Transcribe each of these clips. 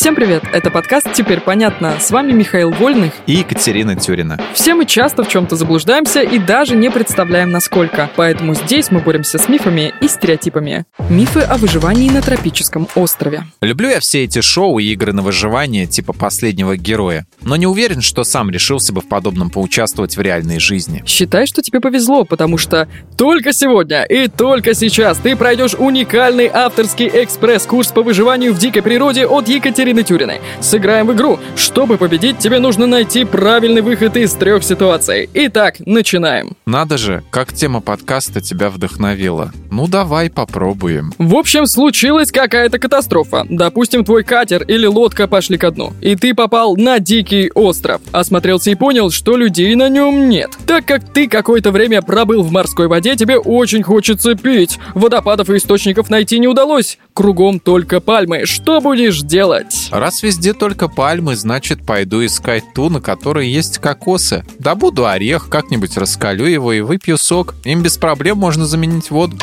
Всем привет! Это подкаст «Теперь понятно». С вами Михаил Вольных и Екатерина Тюрина. Все мы часто в чем-то заблуждаемся и даже не представляем, насколько. Поэтому здесь мы боремся с мифами и стереотипами. Мифы о выживании на тропическом острове. Люблю я все эти шоу и игры на выживание типа «Последнего героя», но не уверен, что сам решился бы в подобном поучаствовать в реальной жизни. Считай, что тебе повезло, потому что только сегодня и только сейчас ты пройдешь уникальный авторский экспресс-курс по выживанию в дикой природе от Екатерины Тюриной. Сыграем в игру. Чтобы победить, тебе нужно найти правильный выход из трех ситуаций. Итак, начинаем. Надо же, как тема подкаста тебя вдохновила. Ну давай попробуем. В общем, случилась какая-то катастрофа. Допустим, твой катер или лодка пошли ко дну, и ты попал на дикий остров. Осмотрелся и понял, что людей на нем нет. Так как ты какое-то время пробыл в морской воде, тебе очень хочется пить. Водопадов и источников найти не удалось. Кругом только пальмы. Что будешь делать? Делать? Раз везде только пальмы, значит, пойду искать ту, на которой есть кокосы. Добуду орех, как-нибудь раскалю его и выпью сок. Им без проблем можно заменить воду.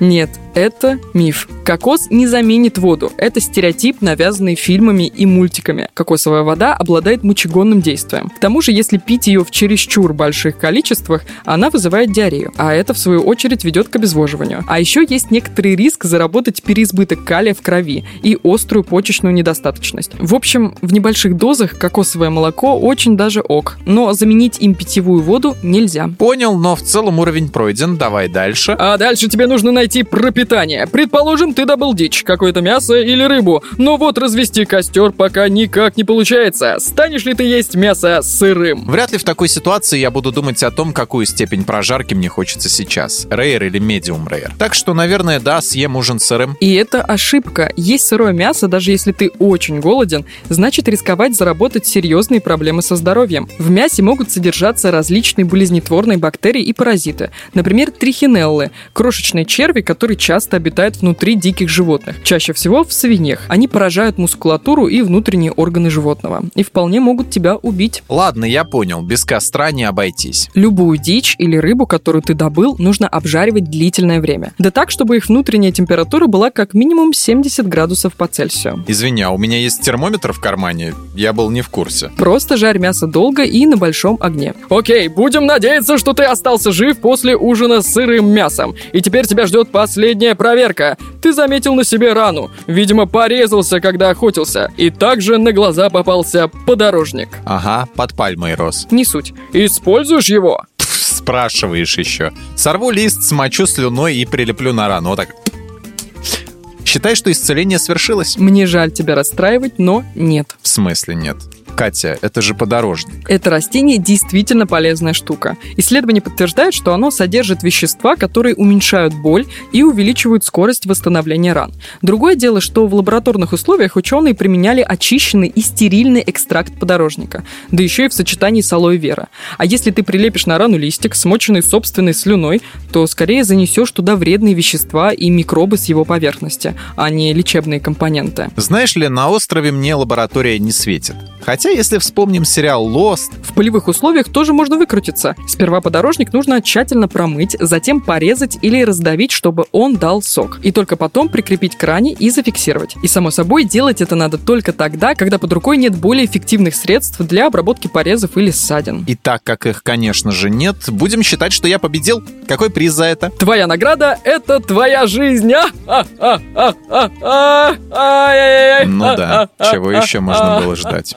Нет, это миф. Кокос не заменит воду. Это стереотип, навязанный фильмами и мультиками. Кокосовая вода обладает мочегонным действием. К тому же, если пить ее в чересчур больших количествах, она вызывает диарею, а это, в свою очередь, ведет к обезвоживанию. А еще есть некоторый риск заработать переизбыток калия в крови и острую почечную недостаточность. В общем, в небольших дозах кокосовое молоко очень даже ок, но заменить им питьевую воду нельзя. Понял, но в целом уровень пройден. Давай дальше. А дальше тебе нужно найти пропитание питания. Предположим, ты добыл дичь, какое-то мясо или рыбу, но вот развести костер пока никак не получается. Станешь ли ты есть мясо сырым? Вряд ли в такой ситуации я буду думать о том, какую степень прожарки мне хочется сейчас. Рейер или медиум рейер. Так что, наверное, да, съем ужин сырым. И это ошибка. Есть сырое мясо, даже если ты очень голоден, значит рисковать заработать серьезные проблемы со здоровьем. В мясе могут содержаться различные болезнетворные бактерии и паразиты. Например, трихинеллы, крошечные черви, которые часто часто обитают внутри диких животных, чаще всего в свиньях. Они поражают мускулатуру и внутренние органы животного и вполне могут тебя убить. Ладно, я понял, без костра не обойтись. Любую дичь или рыбу, которую ты добыл, нужно обжаривать длительное время. Да так, чтобы их внутренняя температура была как минимум 70 градусов по Цельсию. Извини, а у меня есть термометр в кармане? Я был не в курсе. Просто жарь мясо долго и на большом огне. Окей, будем надеяться, что ты остался жив после ужина с сырым мясом. И теперь тебя ждет последний Последняя проверка. Ты заметил на себе рану. Видимо, порезался, когда охотился. И также на глаза попался подорожник. Ага, под пальмой рос. Не суть. Используешь его? спрашиваешь еще. Сорву лист, смочу слюной и прилеплю на рану. Вот так. Считай, что исцеление свершилось. Мне жаль тебя расстраивать, но нет. В смысле нет? Катя, это же подорожник. Это растение действительно полезная штука. Исследования подтверждают, что оно содержит вещества, которые уменьшают боль и увеличивают скорость восстановления ран. Другое дело, что в лабораторных условиях ученые применяли очищенный и стерильный экстракт подорожника, да еще и в сочетании с алоэ вера. А если ты прилепишь на рану листик, смоченный собственной слюной, то скорее занесешь туда вредные вещества и микробы с его поверхности, а не лечебные компоненты. Знаешь ли, на острове мне лаборатория не светит. Хотя, если вспомним сериал Lost... В полевых условиях тоже можно выкрутиться. Сперва подорожник нужно тщательно промыть, затем порезать или раздавить, чтобы он дал сок. И только потом прикрепить к ране и зафиксировать. И, само собой, делать это надо только тогда, когда под рукой нет более эффективных средств для обработки порезов или ссадин. И так как их, конечно же, нет, будем считать, что я победил. Какой приз за это? Твоя награда — это твоя жизнь! А, а, а, ну да, чего еще можно было ждать?